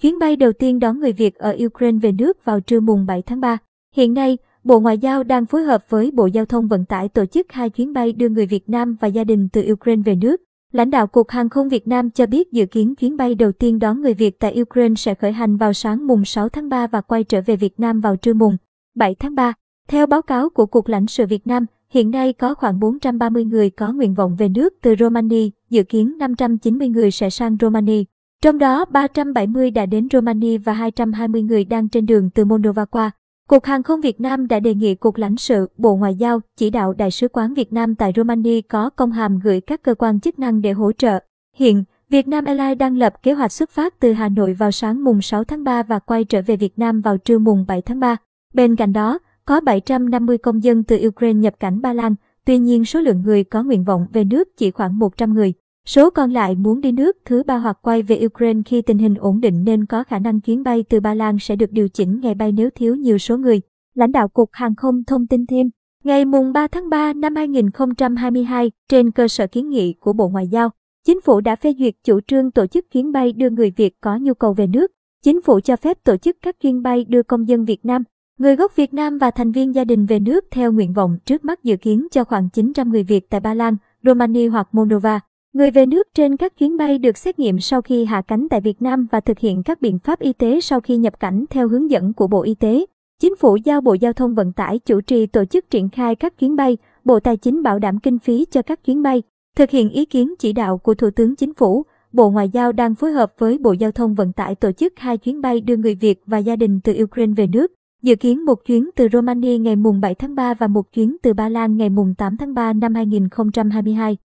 Chuyến bay đầu tiên đón người Việt ở Ukraine về nước vào trưa mùng 7 tháng 3. Hiện nay, Bộ Ngoại giao đang phối hợp với Bộ Giao thông Vận tải tổ chức hai chuyến bay đưa người Việt Nam và gia đình từ Ukraine về nước. Lãnh đạo Cục Hàng không Việt Nam cho biết dự kiến chuyến bay đầu tiên đón người Việt tại Ukraine sẽ khởi hành vào sáng mùng 6 tháng 3 và quay trở về Việt Nam vào trưa mùng 7 tháng 3. Theo báo cáo của Cục lãnh sự Việt Nam, hiện nay có khoảng 430 người có nguyện vọng về nước từ Romania, dự kiến 590 người sẽ sang Romania. Trong đó 370 đã đến Romania và 220 người đang trên đường từ Moldova qua. Cục Hàng không Việt Nam đã đề nghị Cục lãnh sự, Bộ Ngoại giao, chỉ đạo Đại sứ quán Việt Nam tại Romania có công hàm gửi các cơ quan chức năng để hỗ trợ. Hiện, Việt Nam Airlines đang lập kế hoạch xuất phát từ Hà Nội vào sáng mùng 6 tháng 3 và quay trở về Việt Nam vào trưa mùng 7 tháng 3. Bên cạnh đó, có 750 công dân từ Ukraine nhập cảnh Ba Lan, tuy nhiên số lượng người có nguyện vọng về nước chỉ khoảng 100 người. Số còn lại muốn đi nước thứ ba hoặc quay về Ukraine khi tình hình ổn định nên có khả năng chuyến bay từ Ba Lan sẽ được điều chỉnh ngày bay nếu thiếu nhiều số người. Lãnh đạo Cục Hàng không thông tin thêm, ngày mùng 3 tháng 3 năm 2022, trên cơ sở kiến nghị của Bộ Ngoại giao, Chính phủ đã phê duyệt chủ trương tổ chức chuyến bay đưa người Việt có nhu cầu về nước. Chính phủ cho phép tổ chức các chuyến bay đưa công dân Việt Nam, người gốc Việt Nam và thành viên gia đình về nước theo nguyện vọng trước mắt dự kiến cho khoảng 900 người Việt tại Ba Lan, Romania hoặc Moldova. Người về nước trên các chuyến bay được xét nghiệm sau khi hạ cánh tại Việt Nam và thực hiện các biện pháp y tế sau khi nhập cảnh theo hướng dẫn của Bộ Y tế. Chính phủ giao Bộ Giao thông Vận tải chủ trì tổ chức triển khai các chuyến bay, Bộ Tài chính bảo đảm kinh phí cho các chuyến bay. Thực hiện ý kiến chỉ đạo của Thủ tướng Chính phủ, Bộ Ngoại giao đang phối hợp với Bộ Giao thông Vận tải tổ chức hai chuyến bay đưa người Việt và gia đình từ Ukraine về nước. Dự kiến một chuyến từ Romania ngày mùng 7 tháng 3 và một chuyến từ Ba Lan ngày mùng 8 tháng 3 năm 2022.